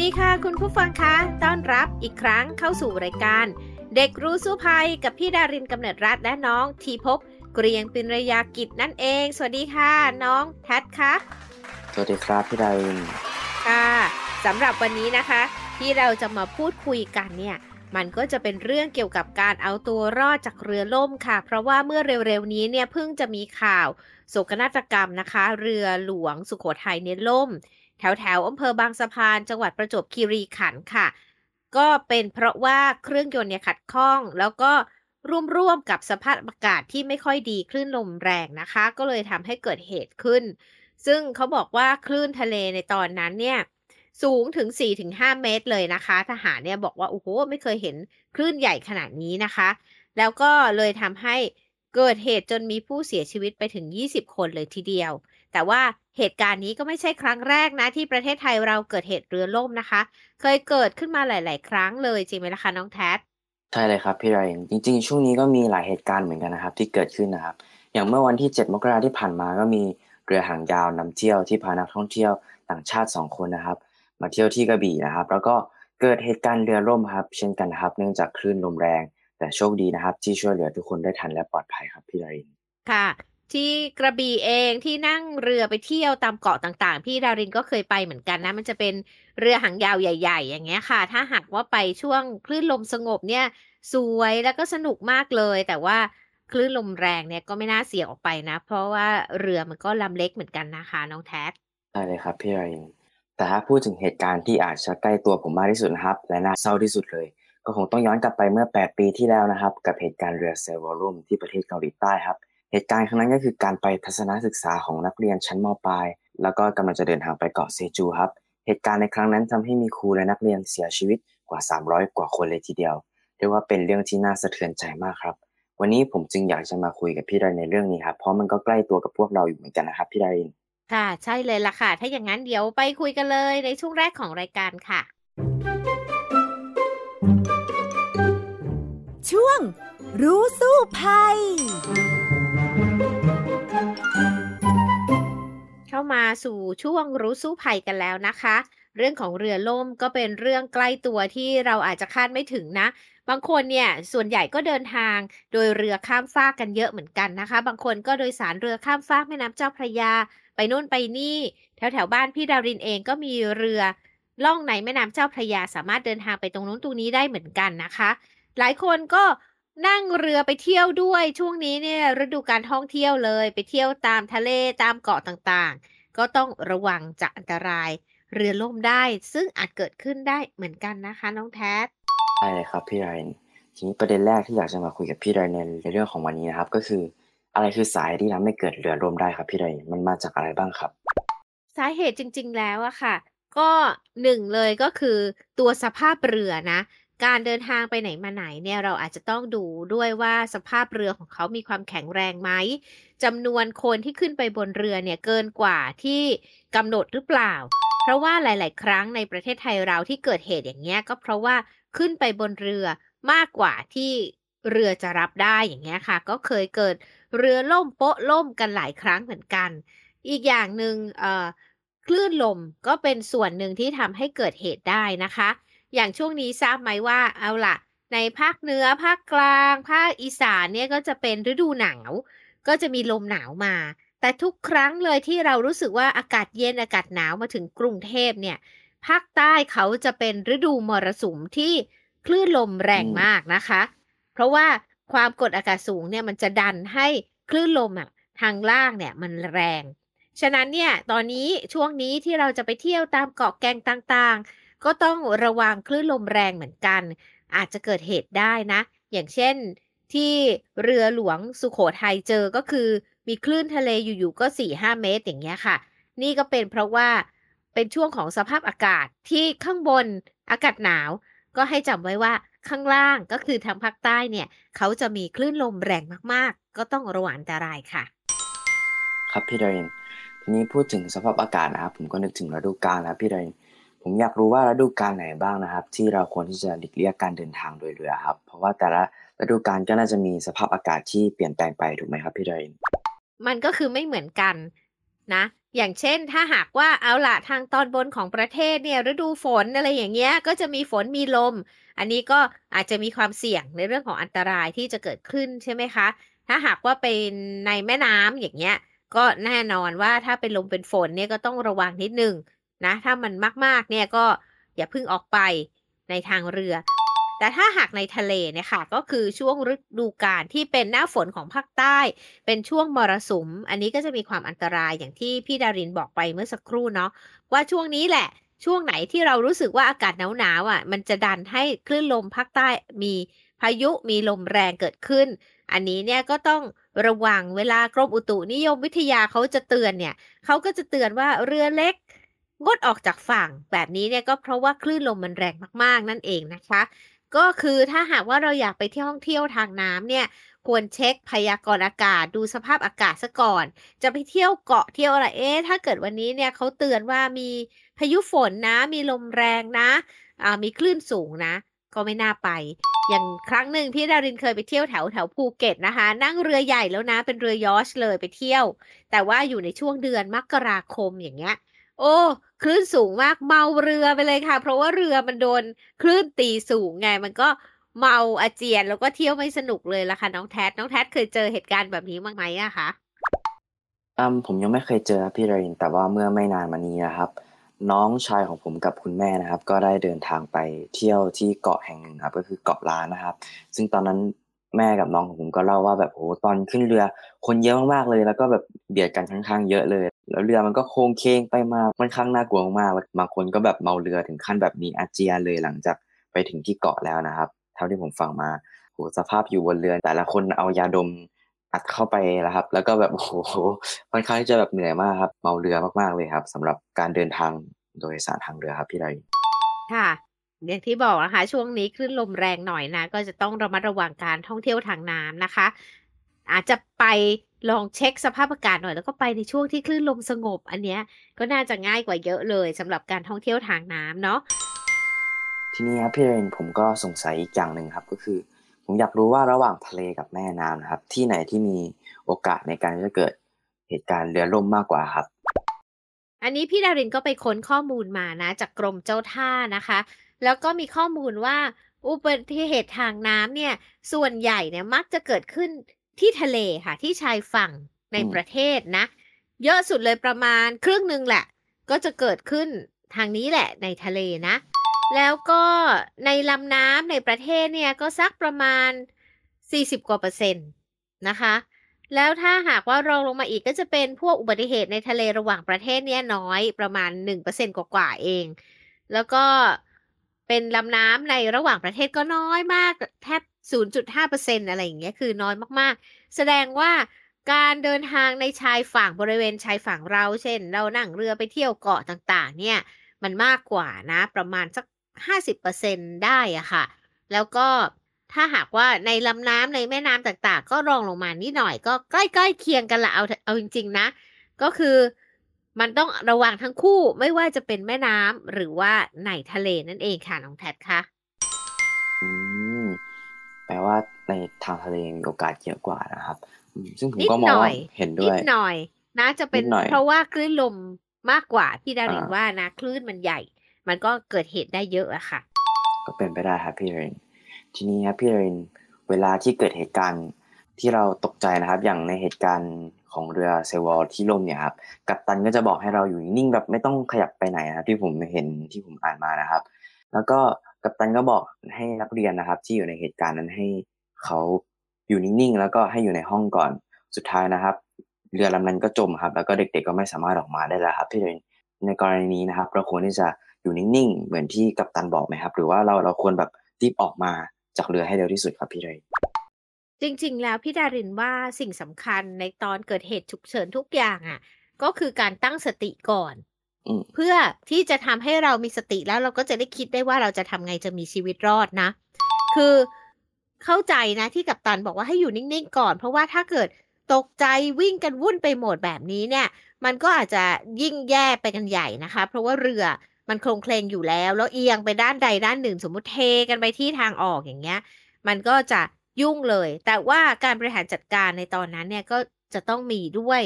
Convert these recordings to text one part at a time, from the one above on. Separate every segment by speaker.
Speaker 1: ดีค่ะคุณผู้ฟังคะ ต้อนรับอีกครั้งเข้าสู่รายการ เด็กรู้สู้ภัยกับพี่ดารินกำเนิดรัฐและน้องทีพบเกรียงปินระยากิจนั่นเอง สวัสดีค่ะ น้องแพทคะ
Speaker 2: สวัสดีครับพี่ดาริน
Speaker 1: ค่ะสำหรับวันนี้นะคะ ที่เราจะมาพูดคุยกันเนี่ย มันก็จะเป็นเรื่องเกี่ยวกับการเอาตัวรอดจากเรือล่มค่ะ เพราะว่าเมื่อเร็วๆนี้เนี่ยเพิ่งจะมีข่าวโศกนาฏกรรมนะคะ เรือหลวงสุโขทัยเนี่ยล่ม แถวแถวอำเภอบางสะพาน จังหวัดประจวบคีรีขันธ์ค่ะ ก็เป็นเพราะว่าเครื่องยนต์เนี่ยขัดข้อง แล้วก็ร่วมๆกับสภาพอากาศที่ไม่ค่อยดีคลื่นลมแรงนะคะ ก็เลยทำให้เกิดเหตุขึ้น ซึ่งเขาบอกว่าคลื่นทะเลในตอนนั้นเนี่ยสูงถึง 4-5 เมตรเลยนะคะ ทหารเนี่ยบอกว่า โอ้โห ไม่เคยเห็นคลื่นใหญ่ขนาดนี้นะคะ แล้วก็เลยทำให้เกิดเหตุจนมีผู้เสียชีวิตไปถึง 20 คนเลยทีเดียว แต่ว่า เหตุการณ์นี้ก็ไม่ใช่ครั้งแรกนะ ที่ประเทศไทยเราเกิดเหตุเรือล่มนะคะ เคยเกิดขึ้นมาหลาย ๆ ครั้งเลยจริงไหมล่ะคะน้องแท็
Speaker 2: ใช่เลยครับพี่ไรจริง ๆ ช่วงนี้ก็มีหลายเหตุการณ์เหมือนกันนะครับ ที่เกิดขึ้นนะครับ อย่างเมื่อวันที่ 7 มกราที่ผ่านมาก็มีเรือหางยาวนำเที่ยวที่พานักท่องเที่ยวต่างชาติ 2 คนนะครับ มาเที่ยวที่กระบี่นะครับ แล้วก็เกิดเหตุการณ์เรือล่มครับ เช่นกันครับ เนื่องจากคลื่นลมแรง แต่โชคดีนะครับ ที่ช่วยเหลือทุกคนได้ทันและปลอดภัยครับพี่ไร
Speaker 1: ค่ะ ที่กระบี่เองที่นั่งเรือไปเที่ยวตามเกาะต่างๆ พี่ดารินก็เคยไปเหมือนกันนะ มันจะเป็นเรือหางยาวใหญ่ ๆ อย่างเงี้ยค่ะ ถ้าหากว่าไปช่วงคลื่นลมสงบเนี่ย สวยแล้วก็สนุกมากเลย แต่ว่าคลื่นลมแรงเนี่ยก็ไม่น่าเสี่ยงออกไปนะ เพราะว่าเรือมันก็ลำเล็กเหมือนกันนะคะ น้องแท็ก
Speaker 2: ใช่เลยครับพี่ดารินแต่ถ้าพูดถึงเหตุการณ์ที่อาจจะใกล้ตัวผมมากที่สุดนะครับ และน่าเศร้าที่สุดเลย ก็คงต้องย้อนกลับไปเมื่อ 8 ปีที่แล้วนะครับ กับเหตุการณ์เรือเซลวอลุ่มที่ประเทศเกาหลีใต้ครับ เหตุการณ์ครั้งนั้นก็คือการไปทัศนศึกษาของนักเรียนชั้นมปลาย แล้วก็กำลังจะเดินทางไปเกาะเซจูครับ เหตุการณ์ในครั้งนั้นทำให้มีครูและนักเรียนเสียชีวิตกว่า 300 กว่าคนเลยทีเดียวเรียกว่าเป็นเรื่องที่น่าสะเทือนใจมากครับ วันนี้ผมจึงอยากจะมาคุยกับพี่ดารินในเรื่องนี้ครับ เพราะมันก็ใกล้ตัวกับพวกเราอยู่เหมือนกันนะครับพี่ดาริน
Speaker 1: ค่ะ ใช่เลยล่ะค่ะ ถ้าอย่างนั้นเดี๋ยวไปคุยกันเลยในช่วงแรกของรายการค่ะ
Speaker 3: ช่วงรู้สู้ภัย
Speaker 1: เข้ามาสู่ช่วงรู้สู้ภัยกันแล้วนะคะ เรื่องของเรือล่มก็เป็นเรื่องใกล้ตัวที่เราอาจจะคาดไม่ถึงนะ บางคนเนี่ยส่วนใหญ่ก็เดินทางโดยเรือข้ามฟากกันเยอะเหมือนกันนะคะ บางคนก็โดยสารเรือข้ามฟากแม่น้ำเจ้าพระยา ไปนู่นไปนี่ แถวแถวบ้านพี่ดารินเองก็มีเรือล่องในแม่น้ำเจ้าพระยาสามารถเดินทางไปตรงนู้นตรงนี้ได้เหมือนกันนะคะ หลายคนก็ นั่งเรือไปเที่ยวด้วยช่วงนี้เนี่ยฤดูการท่องเที่ยวเลยไปเที่ยวตามทะเลตามเกาะต่างๆ ก็ต้องระวังจากอันตราย เรือล่มได้ซึ่งอาจเกิดขึ้นได้เหมือนกันนะคะ น้องแท็
Speaker 2: ใช่เลยครับพี่ไรนทีนี้ประเด็นแรกที่อยากจะมาคุยกับพี่ไรนในเรื่องของวันนี้นะครับ ก็คือ อะไรคือสายที่ทำให้เกิดเรือล่มได้ครับพี่ไรนมันมาจากอะไรบ้างครับ
Speaker 1: สาเหตุจริง ๆ แล้วอะค่ะ ก็หนึ่งเลยก็คือตัวสภาพเรือนะ การเดินทางไปไหนมาไหนเนี่ยเราอาจจะต้องดูด้วยว่าสภาพเรือของเขามีความแข็งแรงไหมจำนวนคนที่ขึ้นไปบนเรือเนี่ยเกินกว่าที่กำหนดหรือเปล่า เพราะว่าหลาย ๆ ครั้งในประเทศไทยเราที่เกิดเหตุอย่างเงี้ยก็เพราะว่าขึ้นไปบนเรือมากกว่าที่เรือจะรับได้อย่างเงี้ยค่ะ ก็เคยเกิดเรือล่มโป๊ะล่มกันหลายครั้งเหมือนกัน อีกอย่างหนึ่งคลื่นลมก็เป็นส่วนหนึ่งที่ทำให้เกิดเหตุได้นะคะ อย่างช่วงนี้ทราบไหมว่าเอาล่ะ ในภาคเหนือภาคกลาง ภาคอีสานเนี่ยก็จะเป็นฤดูหนาว ก็จะมีลมหนาวมา แต่ทุกครั้งเลยที่เรารู้สึกว่าอากาศเย็นอากาศหนาวมาถึงกรุงเทพเนี่ย ภาคใต้เขาจะเป็นฤดูมรสุมที่คลื่นลมแรงมากนะคะ เพราะว่าความกดอากาศสูงเนี่ยมันจะดันให้คลื่นลมอะทางล่างเนี่ยมันแรง ฉะนั้นเนี่ยตอนนี้ช่วงนี้ที่เราจะไปเที่ยวตามเกาะแกงต่าง ก็ต้องระวังคลื่นลมแรงเหมือนกัน อาจจะเกิดเหตุได้นะ อย่างเช่นที่เรือหลวงสุขโขทัยเจอก็คือ มีคลื่นทะเลอยู่ๆก็4ี่ห้าเมตรอย่างเงี้ยค่ะ นี่ก็เป็นเพราะว่าเป็นช่วงของสภาพอากาศที่ข้างบนอากาศหนาว ก็ให้จำไว้ว่าข้างล่างก็คือทางภาคใต้เนี่ย เขาจะมีคลื่นลมแรงมากๆ ก็ต้องระวังอันตรายค่ะ
Speaker 2: ครับพี่ดรนทีนี้พูดถึงสภาพอากาศนะครับผมก็นึกถึงฤดูกาลนะพี่ดรน ผมอยากรู้ว่าฤดูกาลไหนบ้างนะครับ ที่เราควรที่จะหลีกเลี่ยงการเดินทางโดยเรือครับ เพราะว่าแต่ละฤดูกาลก็น่าจะมีสภาพอากาศที่เปลี่ยนแปลงไปถูกไหมครับพี่ดริน
Speaker 1: มันก็คือไม่เหมือนกันนะ อย่างเช่นถ้าหากว่าเอาละทางตอนบนของประเทศเนี่ยฤดูฝนอะไรอย่างเงี้ยก็จะมีฝนมีลม อันนี้ก็อาจจะมีความเสี่ยงในเรื่องของอันตรายที่จะเกิดขึ้นใช่ไหมคะ ถ้าหากว่าเป็นในแม่น้ำอย่างเงี้ยก็แน่นอนว่าถ้าเป็นลมเป็นฝนเนี่ยก็ต้องระวังนิดนึง นะถ้ามันมากๆเนี่ยก็อย่าพิ่งออกไปในทางเรือ แต่ถ้าหากในทะเลเนี่ยค่ะก็คือช่วงฤดูกาลที่เป็นหน้าฝนของภาคใต้ เป็นช่วงมรสุม อันนี้ก็จะมีความอันตรายอย่างที่พี่ดารินบอกไปเมื่อสักครู่เนาะว่าช่วงนี้แหละช่วงไหนที่เรารู้สึกว่าอากาศหนาวๆอะ มันจะดันให้คลื่นลมภาคใต้มีพายุมีลมแรงเกิดขึ้น อันนี้เนี่ยก็ต้องระวังเวลากรมอุตุนิยมวิทยาเขาจะเตือนเนี่ยเขาก็จะเตือนว่าเรือเล็ก งดออกจากฝั่งแบบนี้เนี่ยก็เพราะว่าคลื่นลมมันแรงมากๆนั่นเองนะคะ ก็คือถ้าหากว่าเราอยากไปเที่ยวท่องเที่ยวทางน้ำเนี่ยควรเช็คพยากรณ์อากาศดูสภาพอากาศซะก่อน จะไปเที่ยวเกาะเที่ยวอะไรเอ๊ะถ้าเกิดวันนี้เนี่ยเขาเตือนว่ามีพายุฝนนะ มีลมแรงนะอ่ามีคลื่นสูงนะ ก็ไม่น่าไป อย่างครั้งหนึ่งพี่ดารินเคยไปเที่ยวแถวแถวภูเก็ตนะคะ นั่งเรือใหญ่แล้วนะเป็นเรือยอชเลยไปเที่ยว แต่ว่าอยู่ในช่วงเดือนมกราคมอย่างเงี้ย โอ้คลื่นสูงมากเมาเรือไปเลยค่ะ เพราะว่าเรือมันโดนคลื่นตีสูงไงมันก็เมาอาเจียนแล้วก็เที่ยวไม่สนุกเลยละค่ะน้องแท็น้องแท็เคยเจอเหตุการณ์แบบนี้บ้างไหมอะคะ
Speaker 2: อืมผมยังไม่เคยเจอครับพี่ดารินแต่ว่าเมื่อไม่นานมานี้นะครับ น้องชายของผมกับคุณแม่นะครับ ก็ได้เดินทางไปเที่ยวที่เกาะแห่งหนึ่งครับ ก็คือเกาะล้านนะครับ ซึ่งตอนนั้น แม่กับน้องของผมก็เล่าว่าแบบโอ้ตอนขึ้นเรือ คนเยอะมากๆเลย แล้วก็แบบเบียดกันค่อนข้างเยอะเลย แล้วเรือมันก็โค้งเคงไปมาค่อนข้างน่ากลัวมากแล้วบางคนก็แบบเมาเรือถึงขั้นแบบมีอาเจียนเลยหลังจากไปถึงที่เกาะแล้วนะครับ เท่าที่ผมฟังมาโหสภาพอยู่บนเรือแต่ละคนเอายาดมอัดเข้าไปแล้วครับ แล้วก็แบบโอ้โหค่อนข้างที่จะแบบเหนื่อยมากครับ เมาเรือมากๆเลยครับสำหรับการเดินทางโดยสารทางเรือครับพี่ไร
Speaker 1: ค่ะ อย่างที่บอกนะคะ ช่วงนี้คลื่นลมแรงหน่อยนะ ก็จะต้องระมัดระวังการท่องเที่ยวทางน้ำนะคะ อาจจะไปลองเช็คสภาพอากาศหน่อย แล้วก็ไปในช่วงที่คลื่นลมสงบ อันเนี้ยก็น่าจะง่ายกว่าเยอะเลยสำหรับการท่องเที่ยวทางน้ำเนาะ
Speaker 2: ทีนี้ครับพี่เรนผมก็สงสัยอีกอย่างหนึ่งครับ ก็คือ ผมอยากรู้ว่าระหว่างทะเลกับแม่น้ำนะครับ ที่ไหนที่มีโอกาสในการที่จะเกิดเหตุการณ์เรือล่มมากกว่าครับ
Speaker 1: อันนี้พี่ดารินก็ไปค้นข้อมูลมานะ จากกรมเจ้าท่านะคะ แล้วก็มีข้อมูลว่า อุบัติเหตุทางน้ำเนี่ย ส่วนใหญ่เนี่ยมักจะเกิดขึ้นที่ทะเลค่ะ ที่ชายฝั่งใน
Speaker 2: อืม
Speaker 1: ประเทศนะ เยอะสุดเลยประมาณครึ่งหนึ่งแหละ ก็จะเกิดขึ้นทางนี้แหละในทะเลนะ แล้วก็ในลำน้ำในประเทศเนี่ยก็สักประมาณ 40 กว่าเปอร์เซ็นต์นะคะ แล้วถ้าหากว่ารองลงมาอีกก็จะเป็นพวกอุบัติเหตุในทะเลระหว่างประเทศเนี่ยน้อยประมาณ 1%กว่าๆเอง แล้วก็ เป็นลำน้ำในระหว่างประเทศก็น้อยมากแทบ 0.5%อะไรอย่างเงี้ยคือน้อยมากๆ แสดงว่าการเดินทางในชายฝั่งบริเวณชายฝั่งเรา เช่น เรานั่งเรือไปเที่ยวเกาะต่างๆ เนี่ย มันมากกว่านะ ประมาณสัก 50%ได้อะค่ะ แล้วก็ถ้าหากว่าในลำน้ำในแม่น้ำต่างๆ ก็รองลงมานิดหน่อยก็ใกล้ๆเคียงกันละเอาเอาจริงๆนะ ก็คือ มันต้องระวังทั้งคู่ไม่ว่าจะเป็นแม่น้ำหรือว่าในทะเลนั่นเองค่ะน้องแทดค่ะ
Speaker 2: อืมแปลว่าในทางทะเลมีโอกาสเยอะกว่านะครับอืมซึ่งผม
Speaker 1: นิด
Speaker 2: ก็มอง
Speaker 1: หน่อ
Speaker 2: ว่ายเห็น
Speaker 1: นิ
Speaker 2: ด้ว
Speaker 1: ด
Speaker 2: ย
Speaker 1: หน่อย นะจะเป็น
Speaker 2: นิดหน่อย
Speaker 1: เพราะว่าคลื่นลมมากกว่าพี่ดาริน
Speaker 2: อ่า
Speaker 1: ว่านะคลื่นมันใหญ่ มันก็เกิดเหตุได้เยอะอะค่ะ
Speaker 2: ก็เป็นไปได้ครับพี่เรนทีนี้ครับพี่เรนเวลาที่เกิดเหตุการณ์ที่เราตกใจนะครับ อย่างในเหตุการณ์ ของเรือเซวอลที่ล่มเนี่ยครับกัปตันก็จะบอกให้เราอยู่นิ่งๆแบบไม่ต้องขยับไปไหนนะครับที่ผมเห็นที่ผมอ่านมานะครับ แล้วก็กัปตันก็บอกให้นักเรียนนะครับ ที่อยู่ในเหตุการณ์นั้นให้เขาอยู่นิ่งๆแล้วก็ให้อยู่ในห้องก่อนสุดท้ายนะครับ เรือลำนั้นก็จมครับ แล้วก็เด็กๆก็ไม่สามารถออกมาได้แล้วครับพี่เรนในกรณีนี้นะครับ เราควรที่จะอยู่นิ่งๆเหมือนที่กัปตันบอกไหมครับ หรือว่าเราเราควรแบบรีบออกมาจากเรือให้เร็วที่สุดครับพี่เรน
Speaker 1: จริง ๆ แล้วพี่ดารินว่าสิ่งสำคัญในตอนเกิดเหตุฉุกเฉินทุกอย่างอะ ก็คือการตั้งสติก่อน
Speaker 2: อืม
Speaker 1: เพื่อที่จะทำให้เรามีสติแล้วเราก็จะได้คิดได้ว่าเราจะทำไงจะมีชีวิตรอดนะ คือเข้าใจนะที่กัปตันบอกว่าให้อยู่นิ่ง ๆ ก่อน เพราะว่าถ้าเกิดตกใจวิ่งกันวุ่นไปหมดแบบนี้เนี่ย มันก็อาจจะยิ่งแย่ไปกันใหญ่นะคะ เพราะว่าเรือมันโคลงเคลงอยู่แล้ว แล้วเอียงไปด้านใดด้านหนึ่ง สมมุติเทกันไปที่ทางออกอย่างเงี้ย มันก็จะ ยุ่งเลย แต่ว่าการบริหารจัดการในตอนนั้นเนี่ยก็จะต้องมีด้วย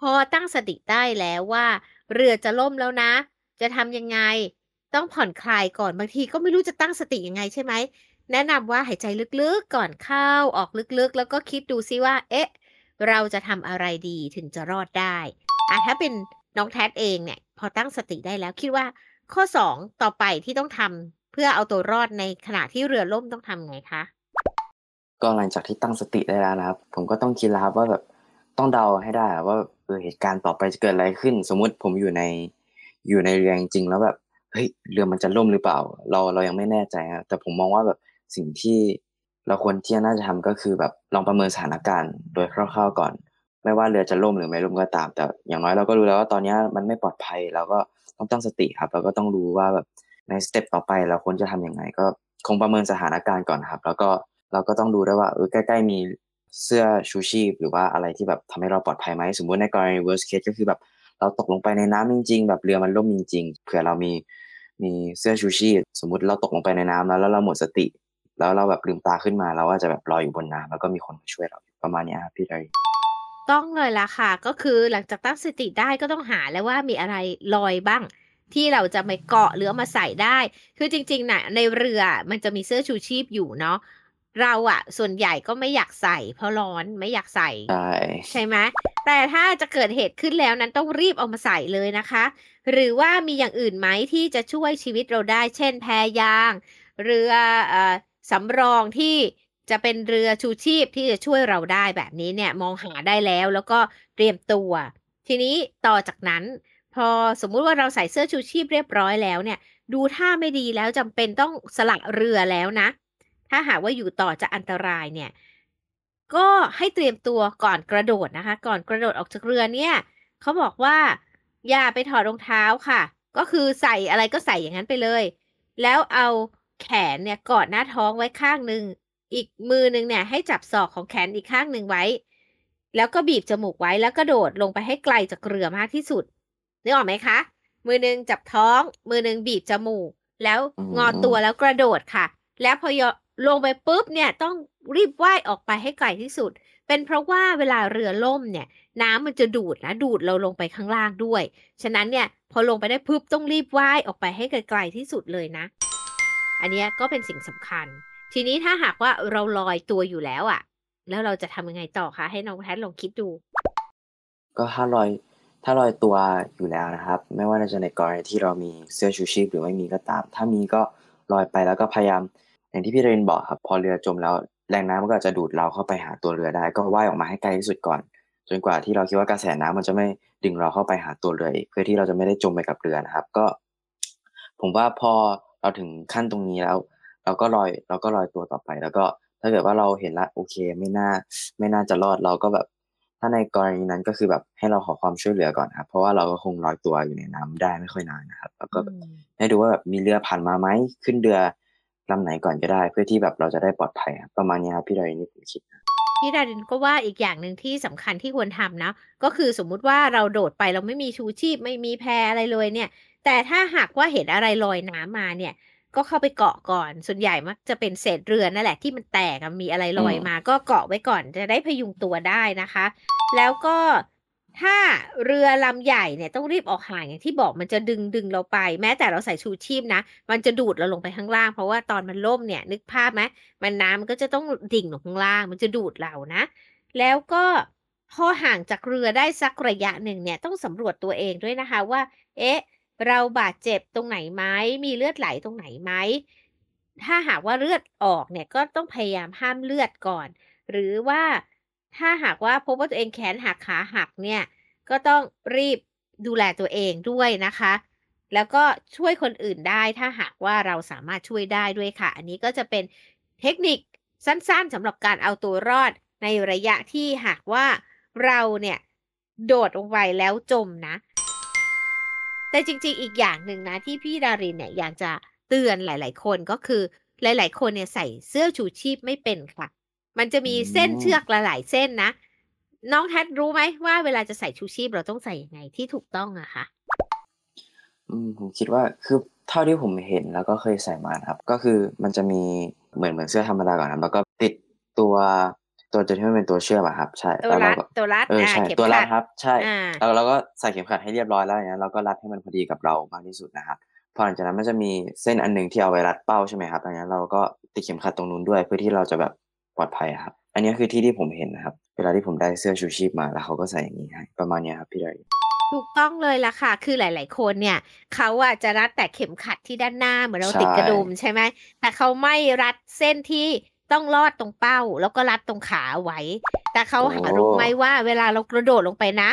Speaker 1: พอตั้งสติได้แล้วว่า เรือจะล่มแล้วนะ จะทำยังไง ต้องผ่อนคลายก่อนบางทีก็ไม่รู้จะตั้งสติยังไงใช่ไหมแนะนำว่าหายใจลึกๆก่อนเข้าออกลึกๆ แล้วก็คิดดูซิว่า เอ๊ะ เราจะทำอะไรดีถึงจะรอดได้อะถ้าเป็นน้องแท็เองเนี่ย พอตั้งสติได้แล้วคิดว่าข้อสองต่อไปที่ต้องทำเพื่อเอาตัวรอดในขณะที่เรือล่มต้องทำไงคะ
Speaker 2: ก็หลังจากที่ตั้งสติได้แล้วนะครับ ผมก็ต้องคิดแล้วครับว่าแบบต้องเดาให้ได้ว่าเออเหตุการณ์ต่อไปจะเกิดอะไรขึ้น สมมุติผมอยู่ในอยู่ในเรือจริงแล้วแบบเฮ้ยเรือมันจะล่มหรือเปล่า เราเรายังไม่แน่ใจครับแต่ผมมองว่าแบบสิ่งที่เราควรที่น่าจะทำก็คือแบบลองประเมินสถานการณ์โดยคร่าวๆก่อน ไม่ว่าเรือจะล่มหรือไม่ล่มก็ตาม แต่อย่างน้อยเราก็รู้แล้วว่าตอนนี้มันไม่ปลอดภัยเราก็ต้องตั้งสติครับแล้วก็ต้องรู้ว่าแบบในสเต็ปต่อไปเราควรจะทำยังไง ก็คงประเมินสถานการณ์ก่อนครับ แล้วก็ เราก็ต้องดูด้วยว่าเออใกล้ๆมีเสื้อชูชีพ หรือว่าอะไรที่แบบทำให้เราปลอดภัยไหมสมมติในกรณี worst case ก็คือแบบเราตกลงไปในน้ำจริง ๆ แบบเรือมันล่มจริง ๆ เผื่อเรามีมีเสื้อชูชีพ สมมุติเราตกลงไปในน้ำแล้วแล้วเราหมดสติ แล้วเราแบบลืมตาขึ้นมาเราก็จะแบบลอยอยู่บนน้ำแล้วก็มีคนมาช่วยเราประมาณนี้ครับพี่ดาริ
Speaker 1: ต้องเลยล่ะค่ะ ก็คือหลังจากตั้งสติได้ก็ต้องหาแล้วว่ามีอะไรลอยบ้าง ที่เราจะไม่เกาะหรือมาใส่ได้ คือจริงๆนะในเรือมันจะมีเสื้อชูชีพอยู่เนาะ เราอะส่วนใหญ่ก็ไม่อยากใส่ เพราะร้อนไม่อยากใส่
Speaker 2: ใช่
Speaker 1: ใช่ไหมแต่ถ้าจะเกิดเหตุขึ้นแล้วนั้นต้องรีบเอามาใส่เลยนะคะ หรือว่ามีอย่างอื่นไหมที่จะช่วยชีวิตเราได้ เช่นแพยาง เรือเออสำรองที่จะเป็นเรือชูชีพที่จะช่วยเราได้แบบนี้เนี่ยมองหาได้แล้วแล้วก็เตรียมตัว ทีนี้ต่อจากนั้น พอสมมุติว่าเราใส่เสื้อชูชีพเรียบร้อยแล้วเนี่ย ดูท่าไม่ดีแล้วจำเป็นต้องสละเรือแล้วนะ ถ้าหากว่าอยู่ต่อจะอันตรายเนี่ย ก็ให้เตรียมตัวก่อนกระโดดนะคะ ก่อนกระโดดออกจากเรือเนี่ยเขาบอกว่า อย่าไปถอดรองเท้าค่ะ ก็คือใส่อะไรก็ใส่อย่างนั้นไปเลย แล้วเอาแขนเนี่ยกอดหน้าท้องไว้ข้างหนึ่งอีกมือหนึ่งเนี่ยให้จับศอกของแขนอีกข้างหนึ่งไว้ แล้วก็บีบจมูกไว้แล้วกระโดดลงไปให้ไกลจากเรือมากที่สุดนึกออกไหมคะ มือหนึ่งจับท้อง มือหนึ่งบีบจมูก แล้วงอตัวแล้วกระโดดค่ะ แล้วพอ ลงไปปุ๊บเนี่ยต้องรีบว่ายออกไปให้ไกลที่สุด เป็นเพราะว่าเวลาเรือล่มเนี่ยน้ำมันจะดูดนะดูดเราลงไปข้างล่างด้วย ฉะนั้นเนี่ยพอลงไปได้ปุ๊บต้องรีบว่ายออกไปให้ไกลๆที่สุดเลยนะ อันนี้ก็เป็นสิ่งสำคัญ ทีนี้ถ้าหากว่าเราลอยตัวอยู่แล้วอะ่ะ แล้วเราจะทำยังไงต่อคะให้น้องแพทลองคิดดู
Speaker 2: ก็ถ้าลอยถ้าลอยตัวอยู่แล้วนะครับ ไม่ว่าจะในกรณีที่เรามีเสื้อชูชีพหรือไม่มีก็ตาม ถ้ามีก็ลอยไปแล้วก็พยายาม อย่างที่พี่เรนบอกครับ พอเรือจมแล้วแรงน้ำมันก็จะดูดเราเข้าไปหาตัวเรือได้ ก็ว่ายออกมาให้ไกลที่สุดก่อน จนกว่าที่เราคิดว่ากระแสน้ำมันจะไม่ดึงเราเข้าไปหาตัวเรืออีกเพื่อที่เราจะไม่ได้จมไปกับเรือนะครับ ก็ ผมว่าพอเราถึงขั้นตรงนี้แล้ว เราก็ลอยเราก็ลอยตัวต่อไป แล้วก็ถ้าเกิดว่าเราเห็นละโอเคไม่น่าไม่น่าจะรอดเราก็แบบ ถ้าในกรณีนั้นก็คือแบบให้เราขอความช่วยเหลือก่อนครับ เพราะว่าเราก็คงลอยตัวอยู่ในน้ำได้ไม่ค่อยนานนะครับ แล้วก็แบบให้ดูว่าแบบมีเรือผ่านมาไหมขึ้นเรือ ลำไหนก่อนก็ได้ เพื่อที่แบบเราจะได้ปลอดภัยประมาณนี้ครับพี่ดารินนี่ผมคิด
Speaker 1: พี่ดารินก็ว่าอีกอย่างหนึ่งที่สำคัญที่ควรทำนะ ก็คือสมมุติว่าเราโดดไปเราไม่มีชูชีพ ไม่มีแพอะไรเลยเนี่ย แต่ถ้าหากว่าเห็นอะไรลอยน้ำมาเนี่ย ก็เข้าไปเกาะก่อน ส่วนใหญ่มักจะเป็นเศษเรือนั่นแหละที่มันแตกมีอะไรลอยมา ก็เกาะไว้ก่อนจะได้พยุงตัวได้นะคะ แล้วก็ ถ้าเรือลำใหญ่เนี่ยต้องรีบออกห่างอย่างที่บอกมันจะดึงดึงเราไป แม้แต่เราใส่ชูชีพนะ มันจะดูดเราลงไปข้างล่าง เพราะว่าตอนมันล่มเนี่ย นึกภาพไหมมันน้ำมันก็จะต้องดิ่งลงข้างล่าง มันจะดูดเรานะ แล้วก็พอห่างจากเรือได้สักระยะหนึ่งเนี่ยต้องสำรวจตัวเองด้วยนะคะว่า เอ๊ะ เราบาดเจ็บตรงไหนไหมมีเลือดไหลตรงไหนไหมถ้าหากว่าเลือดออกเนี่ยก็ต้องพยายามห้ามเลือดก่อน หรือว่า ถ้าหากว่าพบว่าตัวเองแขนหักขาหักเนี่ย ก็ต้องรีบดูแลตัวเองด้วยนะคะ แล้วก็ช่วยคนอื่นได้ถ้าหากว่าเราสามารถช่วยได้ด้วยค่ะ อันนี้ก็จะเป็นเทคนิคสั้นๆสำหรับการเอาตัวรอดในระยะที่หากว่าเราเนี่ยโดดลงไปแล้วจมนะ แต่จริงๆอีกอย่างหนึ่งนะที่พี่ดารินเนี่ยอยากจะเตือนหลาย ๆ คนก็คือหลาย ๆ คนเนี่ยใส่เสื้อชูชีพไม่เป็นค่ะ มันจะมีเส้นเชือกหลายๆเส้นนะ น้องแทดรู้ไหมว่าเวลาจะใส่ชูชีพเราต้องใส่ยังไงที่ถูกต้องอะคะ
Speaker 2: อืมผมคิดว่าคือเท่าที่ผมเห็นแล้วก็เคยใส่มานะครับ ก็คือมันจะมีเหมือนเหมือนเสื้อธรรมดาก่อนนะแล้วก็ติดตัวตัวจุดที่มันเป็นตัวเชื่อมอะครับ ใช่
Speaker 1: ตัว
Speaker 2: แล้ว
Speaker 1: รั
Speaker 2: เรา
Speaker 1: ด
Speaker 2: ก็
Speaker 1: ตัวรัด
Speaker 2: เออ
Speaker 1: อ่า
Speaker 2: ใช่
Speaker 1: เข็ม
Speaker 2: ตัวรั
Speaker 1: ขั
Speaker 2: ด
Speaker 1: ด
Speaker 2: ครับ ใช่
Speaker 1: อ่า
Speaker 2: แล้วเราก็ใส่เข็มขัดให้เรียบร้อยแล้วอย่างนี้ยเราก็รัดให้มันพอดีกับเรามากที่สุดนะครับพอหลังจากนั้นมันจะมีเส้นอันหนึ่งที่เอาไว้รัดเป้าใช่ไหมครับดังนั้นเราก็ติดเข็มขัดตรงนู้นด้วย เพื่อที่เราจะแบบ ปลอดภัยอะครับ อันนี้คือที่ที่ผมเห็นนะครับ เวลาที่ผมได้เสื้อชูชีพมาแล้วเขาก็ใส่อย่างนี้ให้ประมาณเนี้ยครับพี่ดอย
Speaker 1: ถูกต้องเลยล่ะค่ะ คือหลาย ๆ คนเนี่ยเขาอะจะรัดแต่เข็มขัดที่ด้านหน้าเหมือนเรา
Speaker 2: ใช่
Speaker 1: ติดกระดุมใช่ไหม แต่เขาไม่รัดเส้นที่ต้องลอดตรงเป้า แล้วก็รัดตรงขาเอาไว้ แต่เขาหารู้ไหมว่าเวลาเรากระโดดลงไปนะ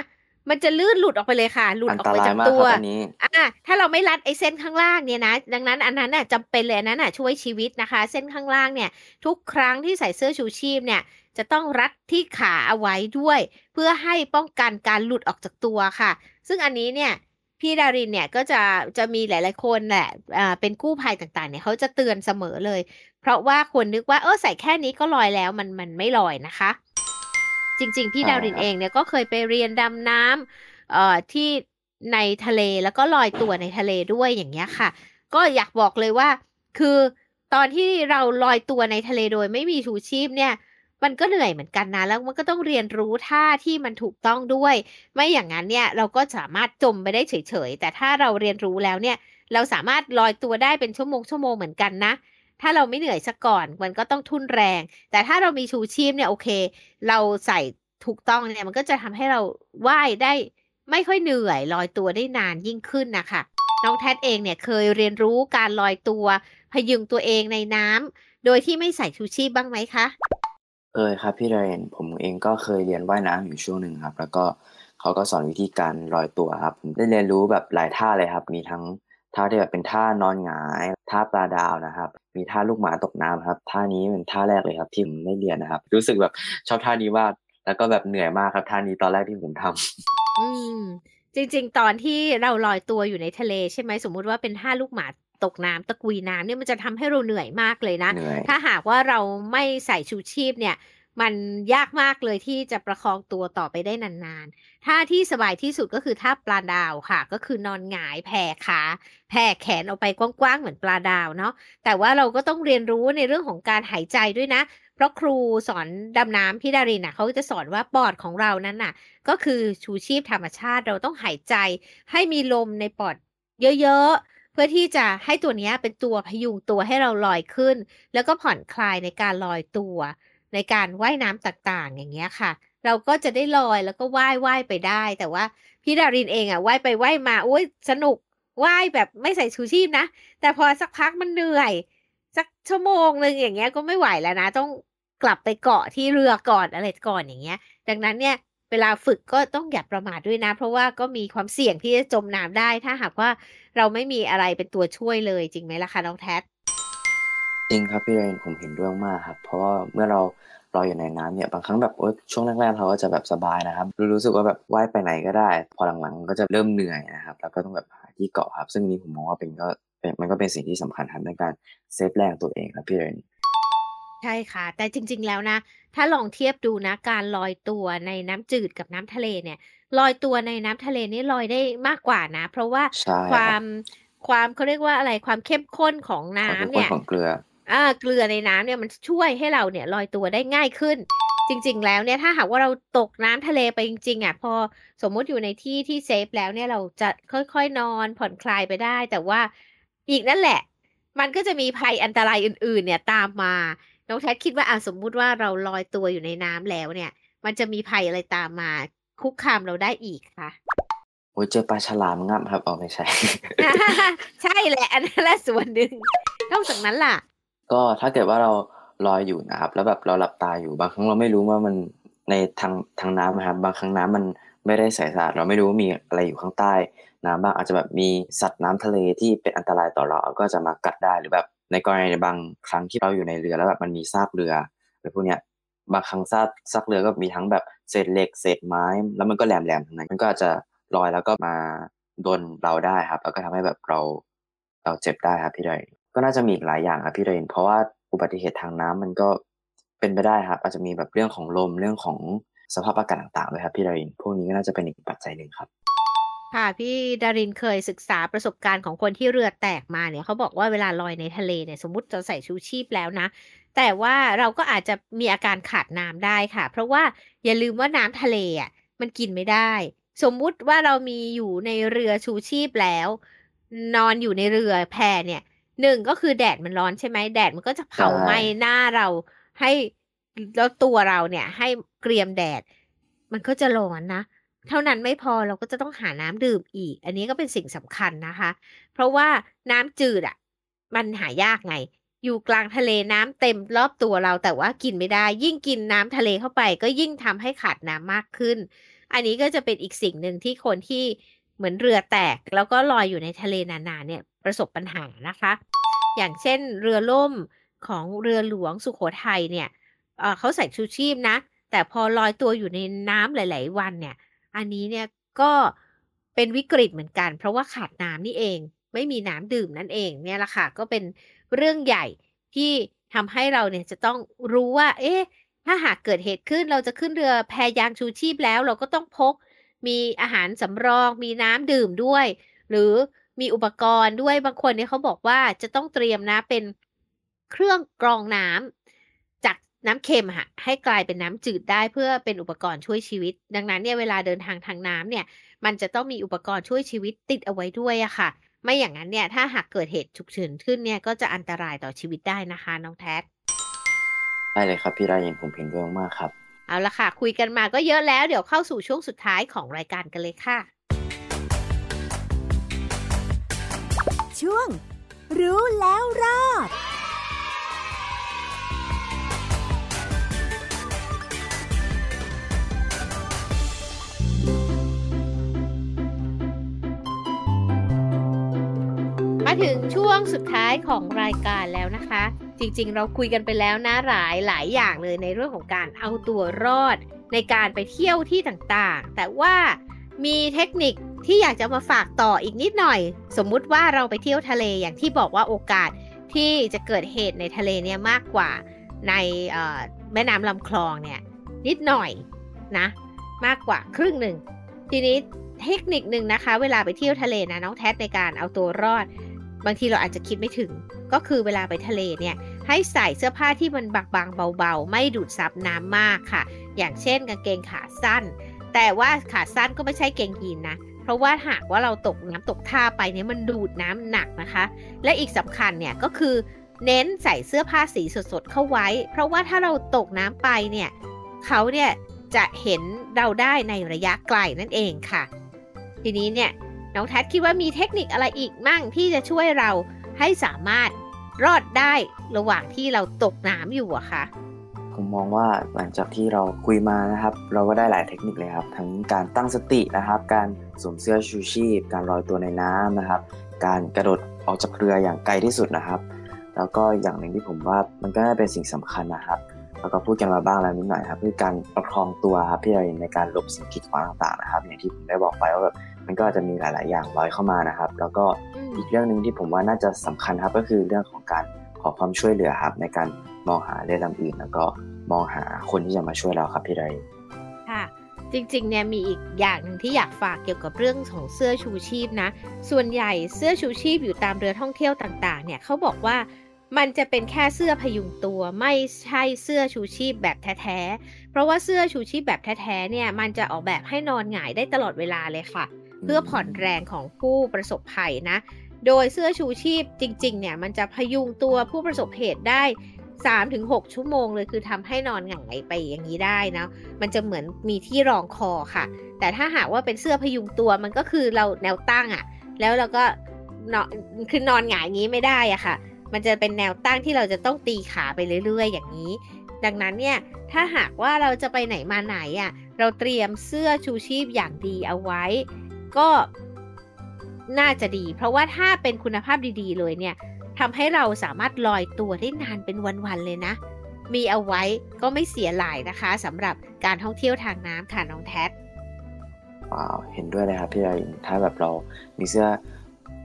Speaker 1: มันจะลื่นหลุดออกไปเลยค่ะ หลุด
Speaker 2: อัน
Speaker 1: ออก
Speaker 2: ต
Speaker 1: ไป
Speaker 2: ราย
Speaker 1: จาก
Speaker 2: มาก
Speaker 1: ตั
Speaker 2: ควรับอันนี้
Speaker 1: อะถ้าเราไม่รัดไอ้เส้นข้างล่างเนี่ยนะ ดังนั้นอันนั้นน่ะจำเป็นเลยอันนั้นน่ะช่วยชีวิตนะคะ เส้นข้างล่างเนี่ย ทุกครั้งที่ใส่เสื้อชูชีพเนี่ย จะต้องรัดที่ขาเอาไว้ด้วย เพื่อให้ป้องกันการหลุดออกจากตัวค่ะ ซึ่งอันนี้เนี่ยพี่ดารินเนี่ยก็จะจะมีหลาย ๆ คนแหละอ่าเป็นกู้ภัยต่าง ๆ เนี่ยเขาจะเตือนเสมอเลย เพราะว่าคนนึกว่าเออใส่แค่นี้ก็ลอยแล้วมันมันไม่ลอยนะคะ จริง ๆ พี่
Speaker 2: ใช่
Speaker 1: ดาริน
Speaker 2: ครับ
Speaker 1: เองเนี่ยก็เคยไปเรียนดำน้ำเอ่อที่ในทะเลแล้วก็ลอยตัวในทะเลด้วยอย่างเงี้ยค่ะ ก็อยากบอกเลยว่า คือตอนที่เราลอยตัวในทะเลโดยไม่มีชูชีพเนี่ยมันก็เหนื่อยเหมือนกันนะ แล้วมันก็ต้องเรียนรู้ท่าที่มันถูกต้องด้วย ไม่อย่างนั้นเนี่ยเราก็สามารถจมไปได้เฉยๆ แต่ถ้าเราเรียนรู้แล้วเนี่ย เราสามารถลอยตัวได้เป็นชั่วโมงชั่วโมงเหมือนกันนะ ถ้าเราไม่เหนื่อยซะก่อนมันก็ต้องทุ่นแรง แต่ถ้าเรามีชูชีพเนี่ยโอเค เราใส่ถูกต้องเนี่ยมันก็จะทำให้เราว่ายได้ไม่ค่อยเหนื่อยลอยตัวได้นานยิ่งขึ้นนะคะน้องแทดเองเนี่ยเคยเรียนรู้การลอยตัว พยุงตัวเองในน้ำโดยที่ไม่ใส่ชูชีพบ้างไหมคะ
Speaker 2: เคยครับพี่เรนผมเองก็เคยเรียนว่ายน้ำอยู่ช่วงหนึ่งครับ แล้วก็เขาก็สอนวิธีการลอยตัวครับผมได้เรียนรู้แบบหลายท่าเลยครับ มีทั้ง ท่าที่แบบเป็นท่านอนหงายท่าปลาดาวนะครับ มีท่าลูกหมาตกน้ำครับ ท่านี้เป็นท่าแรกเลยครับที่ผมได้เรียนนะครับ รู้สึกแบบชอบท่านี้มากแล้วก็แบบเหนื่อยมากครับท่านี้ตอนแรกที่ผมทำ
Speaker 1: อืม จริง ๆ ตอนที่เราลอยตัวอยู่ในทะเลใช่ไหมสมมุติว่าเป็นท่าลูกหมาตกน้ำตะกุยน้ำเนี่ยมันจะทำให้เราเหนื่อยมากเลยนะ
Speaker 2: เหนื่อย
Speaker 1: ถ้าหากว่าเราไม่ใส่ชูชีพเนี่ย มันยากมากเลยที่จะประคองตัวต่อไปได้นานๆ ท่าที่สบายที่สุดก็คือท่าปลาดาวค่ะ ก็คือนอนหงายแผ่ขาแผ่แขนออกไปกว้างๆเหมือนปลาดาวเนาะ แต่ว่าเราก็ต้องเรียนรู้ในเรื่องของการหายใจด้วยนะ เพราะครูสอนดำน้ำพี่ดารินน่ะเขาจะสอนว่าปอดของเรานั้นน่ะ ก็คือชูชีพธรรมชาติเราต้องหายใจ ให้มีลมในปอดเยอะๆเพื่อที่จะให้ตัวนี้เป็นตัวพยุงตัวให้เราลอยขึ้น แล้วก็ผ่อนคลายในการลอยตัว ในการว่ายน้ำต่างๆ อย่างเงี้ยค่ะ เราก็จะได้ลอยแล้วก็ว่ายว่ายไปได้ แต่ว่าพี่ดารินเองอะว่ายไปว่ายมาโอ้ยสนุกว่ายแบบไม่ใส่ชูชีพนะแต่พอสักพักมันเหนื่อย สักชั่วโมงหนึ่งอย่างเงี้ยก็ไม่ไหวแล้วนะ ต้องกลับไปเกาะที่เรือก่อนอะไรก่อนอย่างเงี้ย ดังนั้นเนี่ยเวลาฝึกก็ต้องอย่าประมาทด้วยนะ เพราะว่าก็มีความเสี่ยงที่จะจมน้ำได้ ถ้าหากว่าเราไม่มีอะไรเป็นตัวช่วยเลยจริงไหมล่ะคะน้องแท็
Speaker 2: จริงครับพี่เรนผมเห็นด้วยมากครับ เพราะว่าเมื่อเราลอยอยู่ในน้ำเนี่ยบางครั้งแบบโอ๊ยช่วงแรกๆเราก็จะแบบสบายนะครับรู้รู้สึกว่าแบบว่ายไปไหนก็ได้ พอหลังๆก็จะเริ่มเหนื่อยนะครับ แล้วก็ต้องแบบหาที่เกาะครับ ซึ่งอันนี้ผมมองว่าเป็นก็เป็นมันก็เป็นสิ่งที่สำคัญครับในการเซฟแรงตัวเองครับพี่เรน
Speaker 1: ใช่ค่ะ แต่จริง ๆ แล้วนะ ถ้าลองเทียบดูนะการลอยตัวในน้ำจืดกับน้ำทะเลเนี่ยลอยตัวในน้ำทะเลนี่ลอยได้มากกว่านะ เพราะว่า
Speaker 2: ใช่
Speaker 1: ค
Speaker 2: ครั
Speaker 1: วา
Speaker 2: บ
Speaker 1: มความเขาเรียกว่าอะไรความเข้มข้นของ
Speaker 2: ความ
Speaker 1: น้ำ
Speaker 2: เข้มข้น
Speaker 1: เนี่ย
Speaker 2: ของเกลือ
Speaker 1: อ่าเกลือในน้ำเนี่ยมันช่วยให้เราเนี่ยลอยตัวได้ง่ายขึ้น จริง ๆ แล้วเนี่ยถ้าหากว่าเราตกน้ำทะเลไปจริงๆอะพอสมมุติอยู่ในที่ที่เซฟแล้วเนี่ยเราจะค่อยๆนอนผ่อนคลายไปได้ แต่ว่าอีกนั่นแหละ มันก็จะมีภัยอันตรายอื่น ๆ เนี่ยตามมาน้องแท็คิดว่าอะสมมุติว่าเราลอยตัวอยู่ในน้ำแล้วเนี่ย มันจะมีภัยอะไรตามมา คุกคามเราได้อีกคะ
Speaker 2: โอ้ยเจอปลาฉลามงับครับอ๋อไม่ใช่
Speaker 1: ใช่แหละ อันนั้นแหละส่วนหนึ่งนอกจากนั้นล่ะ
Speaker 2: ก็ถ้าเกิดว่าเราลอยอยู่นะครับ แล้วแบบเราหลับตาอยู่บางครั้งเราไม่รู้ว่ามันในทางทางน้ำนะครับ บางครั้งน้ำมันไม่ได้ใสสะอาดเราไม่รู้ว่ามีอะไรอยู่ข้างใต้ น้ำบ้างอาจจะแบบมีสัตว์น้ำทะเลที่เป็นอันตรายต่อเราก็จะมากัดได้หรือแบบในกรณีบางครั้งที่เราอยู่ในเรือแล้วแบบมันมีซากเรืออะไรพวกเนี้ยบางครั้งซากซากเรือก็มีทั้งแบบเศษเหล็กเศษไม้ แล้วมันก็แหลมๆทั้งนั้นมันก็อาจจะลอยแล้วก็มาโดนเราได้ครับ แล้วก็ทำให้แบบเราเราเจ็บได้ครับพี่ไร ก็น่าจะมีอีกหลายอย่างครับพี่ไรเพราะว่าอุบัติเหตุทางน้ำมันก็เป็นไปได้ครับ อาจจะมีแบบเรื่องของลมเรื่องของสภาพอากาศต่างๆด้วยครับพี่ไรพวกนี้ก็น่าจะเป็นอีกปัจจัยหนึ่งครับ
Speaker 1: ค่ะพี่ดารินเคยศึกษาประสบการณ์ของคนที่เรือแตกมาเนี่ยเขาบอกว่าเวลาลอยในทะเลเนี่ยสมมติเราใส่ชูชีพแล้วนะ แต่ว่าเราก็อาจจะมีอาการขาดน้ำได้ค่ะ เพราะว่าอย่าลืมว่าน้ำทะเลอะมันกินไม่ได้ สมมุติว่าเรามีอยู่ในเรือชูชีพแล้ว นอนอยู่ในเรือแพเนี่ย หนึ่งก็คือแดดมันร้อนใช่ไหมแดดมันก็จะเผาไหม้หน้าเรา ให้แล้วตัวเราเนี่ย ให้เกรียมแดด มันก็จะร้อนนะเท่านั้นไม่พอเราก็จะต้องหาน้ำดื่มอีก อันนี้ก็เป็นสิ่งสำคัญนะคะ เพราะว่าน้ำจืดอะ มันหายากไง อยู่กลางทะเลน้ำเต็มรอบตัวเราแต่ว่ากินไม่ได้ ยิ่งกินน้ำทะเลเข้าไป ก็ยิ่งทำให้ขาดน้ำมากขึ้น อันนี้ก็จะเป็นอีกสิ่งหนึ่งที่คนที่เหมือนเรือแตก แล้วก็ลอยอยู่ในทะเลนานๆเนี่ย ประสบปัญหานะคะ อย่างเช่นเรือล่มของเรือหลวงสุขโขทัยเนี่ยเขาใส่ชูชีพนะ แต่พอลอยตัวอยู่ในน้ำหลาย ๆ วันเนี่ย อันนี้เนี่ยก็เป็นวิกฤตเหมือนกัน เพราะว่าขาดน้ำนี่เอง ไม่มีน้ำดื่มนั่นเองเนี่ยแหละค่ะก็เป็นเรื่องใหญ่ที่ทำให้เราเนี่ยจะต้องรู้ว่า เอ๊ะถ้าหากเกิดเหตุขึ้นเราจะขึ้นเรือแพยางชูชีพแล้ว เราก็ต้องพกมีอาหารสำรองมีน้ำดื่มด้วย หรือ มีอุปกรณ์ด้วยบางคนเนี่ยเขาบอกว่าจะต้องเตรียมนะเป็นเครื่องกรองน้ำจากน้ำเค็มค่ะให้กลายเป็นน้ำจืดได้เพื่อเป็นอุปกรณ์ช่วยชีวิต ดังนั้นเนี่ยเวลาเดินทางทางน้ำเนี่ย มันจะต้องมีอุปกรณ์ช่วยชีวิตติดเอาไว้ด้วยอะค่ะ ไม่อย่างนั้นเนี่ยถ้าหากเกิดเหตุฉุกเฉินขึ้นเนี่ยก็จะอันตรายต่อชีวิตได้นะคะน้องแท็ก
Speaker 2: ได้เลยครับพี่รายินผมเห็นด้วยมากครับ
Speaker 1: เอาละค่ะ คุยกันมาก็เยอะแล้วเดี๋ยวเข้าสู่ช่วงสุดท้ายของรายการกันเลยค่ะ
Speaker 3: ช่วง รู้แล้วรอด
Speaker 1: มาถึงช่วงสุดท้ายของรายการแล้วนะคะ จริงๆ เราคุยกันไปแล้วนะหลายหลายอย่างเลยในเรื่องของการเอาตัวรอด ในการไปเที่ยวที่ต่างๆ แต่ว่ามีเทคนิค ที่อยากจะมาฝากต่ออีกนิดหน่อย สมมุติว่าเราไปเที่ยวทะเลอย่างที่บอกว่าโอกาสที่จะเกิดเหตุในทะเลเนี่ยมากกว่าในแม่น้ำลำคลองเนี่ยนิดหน่อยนะมากกว่าครึ่งหนึ่ง ทีนี้เทคนิคหนึ่งนะคะ เวลาไปเที่ยวทะเลนะน้องแท็ในการเอาตัวรอด บางทีเราอาจจะคิดไม่ถึง ก็คือเวลาไปทะเลเนี่ยให้ใส่เสื้อผ้าที่มันบางๆเบาๆ ไม่ดูดซับน้ำมากค่ะ อย่างเช่นกางเกงขาสั้น แต่ว่าขาสั้นก็ไม่ใช่เกงยีนนะ เพราะว่าหากว่าเราตกน้ำตกท่าไปเนี่ยมันดูดน้ำหนักนะคะ และอีกสำคัญเนี่ยก็คือเน้นใส่เสื้อผ้าสีสดๆเข้าไว้ เพราะว่าถ้าเราตกน้ำไปเนี่ยเขาเนี่ยจะเห็นเราได้ในระยะไกลนั่นเองค่ะ ทีนี้เนี่ยน้องแท็คิดว่ามีเทคนิคอะไรอีกมั่งที่จะช่วยเราให้สามารถรอดได้ระหว่างที่เราตกน้ำอยู่อะคะ
Speaker 2: ผมมองว่าหลังจากที่เราคุยมานะครับ เราก็ได้หลายเทคนิคเลยครับ ทั้งการตั้งสตินะครับ การ สวมเสื้อชูชีพ การลอยตัวในน้ำนะครับ การกระโดดออกจากเรืออย่างไกลที่สุดนะครับ แล้วก็อย่างหนึ่งที่ผมว่ามันก็น่าเป็นสิ่งสำคัญนะครับแล้วก็พูดกันมาบ้างแล้วนิดหน่อยครับคือการประคองตัวครับพี่เราในการหลบสิ่งกีดขวางต่างๆนะครับ อย่างที่ผมได้บอกไปว่าแบบมันก็จะมีหลาย ๆ อย่างลอยเข้ามานะครับ แล้วก็อีกเรื่องหนึ่งที่ผมว่าน่าจะสำคัญครับก็คือเรื่องของการขอความช่วยเหลือครับในการมองหาเรือลำอื่น แล้วก็มองหาคนที่จะมาช่วยเราครับพี่ไร
Speaker 1: ค่ะ จริงๆ เนี่ยมีอีกอย่างหนึ่งที่อยากฝากเกี่ยวกับเรื่องของเสื้อชูชีพนะ ส่วนใหญ่เสื้อชูชีพอยู่ตามเรือท่องเที่ยวต่าง ๆ เนี่ยเขาบอกว่ามันจะเป็นแค่เสื้อพยุงตัวไม่ใช่เสื้อชูชีพแบบแท้ๆ เพราะว่าเสื้อชูชีพแบบแท้ๆ เนี่ยมันจะออกแบบให้นอนหงายได้ตลอดเวลาเลยค่ะ เพื่อผ่อนแรงของผู้ประสบภัยนะ โดยเสื้อชูชีพจริงๆ เนี่ยมันจะพยุงตัวผู้ประสบเหตุได้ 3-6ชั่วโมงเลยคือทำให้นอนหงายไปอย่างนี้ได้นะ มันจะเหมือนมีที่รองคอค่ะ แต่ถ้าหากว่าเป็นเสื้อพยุงตัวมันก็คือเราแนวตั้งอะ่ะ แล้วเราก็นอนคือนอนหงายงี้ไม่ได้อะค่ะ มันจะเป็นแนวตั้งที่เราจะต้องตีขาไปเรื่อยๆ อย่างนี้ ดังนั้นเนี่ยถ้าหากว่าเราจะไปไหนมาไหนอะ่ะเราเตรียมเสื้อชูชีพอย่างดีเอาไว้ ก็น่าจะดี เพราะว่าถ้าเป็นคุณภาพดีๆ เลยเนี่ย ทำให้เราสามารถลอยตัวได้นานเป็นวันๆเลยนะ มีเอาไว้ก็ไม่เสียหลายนะคะสำหรับการท่องเที่ยวทางน้ำค่ะน้องแท็
Speaker 2: ว้าวเห็นด้วยเลยครับพี่ไอถ้าแบบเรามีเสื้อ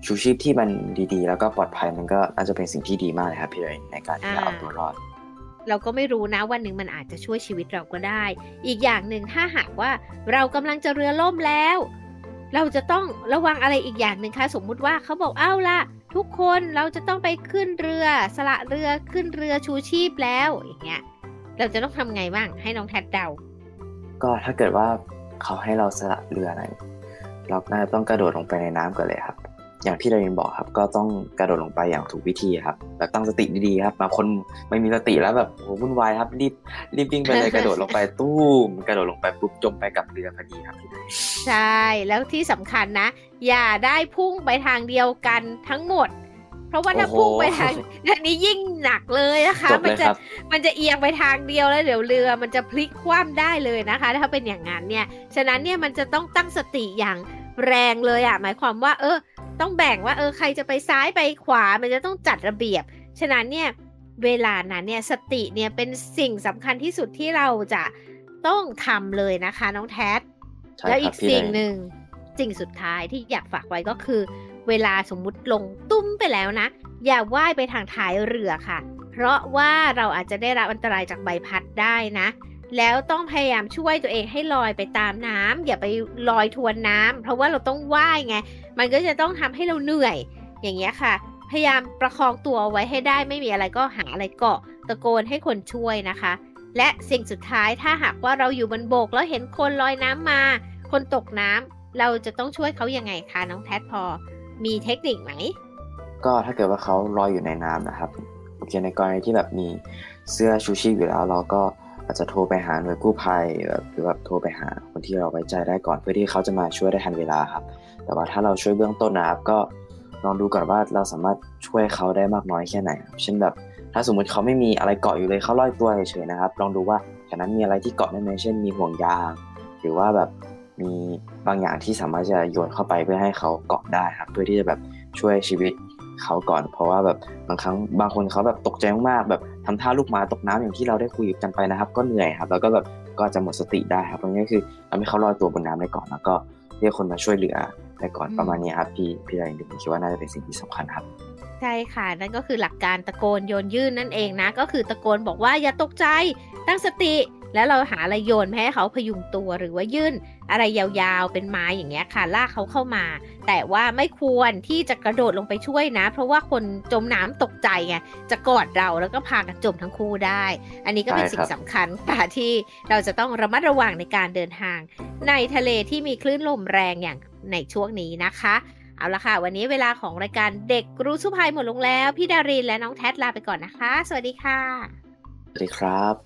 Speaker 2: ชูชีพที่มันดีๆ แล้วก็ปลอดภัยมันก็น่าจะเป็นสิ่งที่ดีมากเลยครับพี่ไอในการที่จะเอาตัวรอด
Speaker 1: เราก็ไม่รู้นะวันหนึ่งมันอาจจะช่วยชีวิตเราก็ได้ อีกอย่างหนึ่งถ้าหากว่าเรากำลังจะเรือล่มแล้ว เราจะต้องระวังอะไรอีกอย่างหนึ่งคะสมมุติว่าเขาบอกเอ้าล่ะ ทุกคนเราจะต้องไปขึ้นเรือ สละเรือขึ้นเรือชูชีพแล้วอย่างเงี้ย เราจะต้องทำไงบ้างให้น้องแท็ดเดา
Speaker 2: ก็ถ้าเกิดว่าเขาให้เราสละเรือไหนเราน่าจะต้องกระโดดลงไปในน้ำก่อนเลยครับ อย่างพี่ดารินบอกครับ ก็ต้องกระโดดลงไปอย่างถูกวิธีครับแบบตั้งสติดีๆครับบางคนไม่มีสติแล้วแบบโหวุ่นวายครับรีบรีบวิ่งไปเลยกระโดดลงไปตู้มกระโดดลงไปปุ๊บจมไปกับเรือพอดีครับพี่ดาริน
Speaker 1: ใช่แล้วที่สำคัญนะ อย่าได้พุ่งไปทางเดียวกันทั้งหมด เพราะว่าถ้าพุ่งไปทางอันนี้ยิ่งหนักเลยนะคะ
Speaker 2: จบ
Speaker 1: มั
Speaker 2: เลย
Speaker 1: จะ
Speaker 2: ครับ
Speaker 1: มันจะเอียงไปทางเดียวแล้วเดี๋ยวเรือ มันจะพลิกคว่ำได้เลยนะคะ ถ้าเป็นอย่างนั้นเนี่ยฉะนั้นเนี่ยมันจะต้องตั้งสติอย่าง แรงเลยอะหมายความว่า เออ ต้องแบ่งว่า เออ ใครจะไปซ้ายไปขวา มันจะต้องจัดระเบียบ ฉะนั้นเนี่ยเวลานั้นเนี่ยสติเนี่ยเป็นสิ่งสำคัญที่สุดที่เราจะต้องทำเลยนะคะ น้องแท็
Speaker 2: ใช่
Speaker 1: แล้ว
Speaker 2: ค
Speaker 1: อี
Speaker 2: รับ
Speaker 1: ก
Speaker 2: พี่
Speaker 1: สิ่ง
Speaker 2: ดาริน
Speaker 1: หนึ่งสิ่งสุดท้ายที่อยากฝากไว้ก็คือ เวลาสมมุติลงตุ้มไปแล้วนะ อย่าว่ายไปทางท้ายเรือค่ะ เพราะว่าเราอาจจะได้รับอันตรายจากใบพัดได้นะ แล้วต้องพยายามช่วยตัวเองให้ลอยไปตามน้ำอย่าไปลอยทวนน้ำเพราะว่าเราต้องว่ายไง มันก็จะต้องทำให้เราเหนื่อย อย่างเงี้ยค่ะ พยายามประคองตัวเอาไว้ให้ได้ไม่มีอะไรก็หาอะไรเกาะตะโกนให้คนช่วยนะคะ และสิ่งสุดท้ายถ้าหากว่าเราอยู่บนโบกแล้วเห็นคนลอยน้ำมา คนตกน้ำเราจะต้องช่วยเขายังไงคะน้องแทดพอ มีเทคนิคไหม
Speaker 2: ก็ถ้าเกิดว่าเขาลอยอยู่ในน้ำนะครับโอเคในกรณีที่แบบมีเสื้อชูชีพอยู่แล้วเราก็ อาจจะโทรไปหาหน่วยกู้ภัยแบบหรือแบบโทรไปหาคนที่เราไว้ใจได้ก่อนเพื่อที่เขาจะมาช่วยได้ทันเวลาครับ แต่ว่าถ้าเราช่วยเบื้องต้นนะครับก็ลองดูก่อนว่าเราสามารถช่วยเขาได้มากน้อยแค่ไหนครับเช่นแบบ ถ้าสมมุติเขาไม่มีอะไรเกาะอยู่เลยเขาลอยตัวเฉยๆนะครับ ลองดูว่าแถวนั้นมีอะไรที่เกาะได้ไหมเช่น มีห่วงยาง หรือว่าแบบมีบางอย่างที่สามารถจะโยนเข้าไปเพื่อให้เขาเกาะได้ครับ เพื่อที่จะแบบช่วยชีวิตเขาก่อน เพราะว่าแบบบางครั้งบางคนเขาแบบตกใจมากๆแบบ ทำท่าลูกหมาตกน้ำอย่างที่เราได้คุยกันไปนะครับ ก็เหนื่อยครับ แล้วก็แบบก็อาจจะหมดสติได้ครับเพราะงั้นก็คือทำให้เขาลอยตัวบนน้ำได้ก่อนแล้วก็เรียกคนมาช่วยเหลือได้ก่อน
Speaker 1: อืม
Speaker 2: ประมาณนี้ครับพี่พี่ไรนผมคิดว่าน่าจะเป็นสิ่งที่สำคัญครับ
Speaker 1: ใช่ค่ะนั่นก็คือหลักการตะโกนโยนยื่นนั่นเองนะ ก็คือตะโกนบอกว่าอย่าตกใจตั้งสติแล้วเราหาอะไรโยนให้เขาพยุงตัวหรือว่ายื่นอะไรยาวๆเป็นไม้อย่างเงี้ยค่ะลากเขาเข้ามา แต่ว่าไม่ควรที่จะกระโดดลงไปช่วยนะ เพราะว่าคนจมน้ำตกใจไงจะกอดเราแล้วก็พากันจมทั้งคู่ได้ อันนี้ก็เป็นสิ่ง
Speaker 2: บ
Speaker 1: สำคัญค่ะที่เราจะต้องระมัดระวังในการเดินทาง ในทะเลที่มีคลื่นลมแรงอย่างในช่วงนี้นะคะเอาละค่ะ วันนี้เวลาของรายการเด็กรู้สุภัยหมดลงแล้ว พี่ดารินและน้องแท็ลาไปก่อนนะคะ สวัสดีค่ะ
Speaker 2: สวัสดีครับ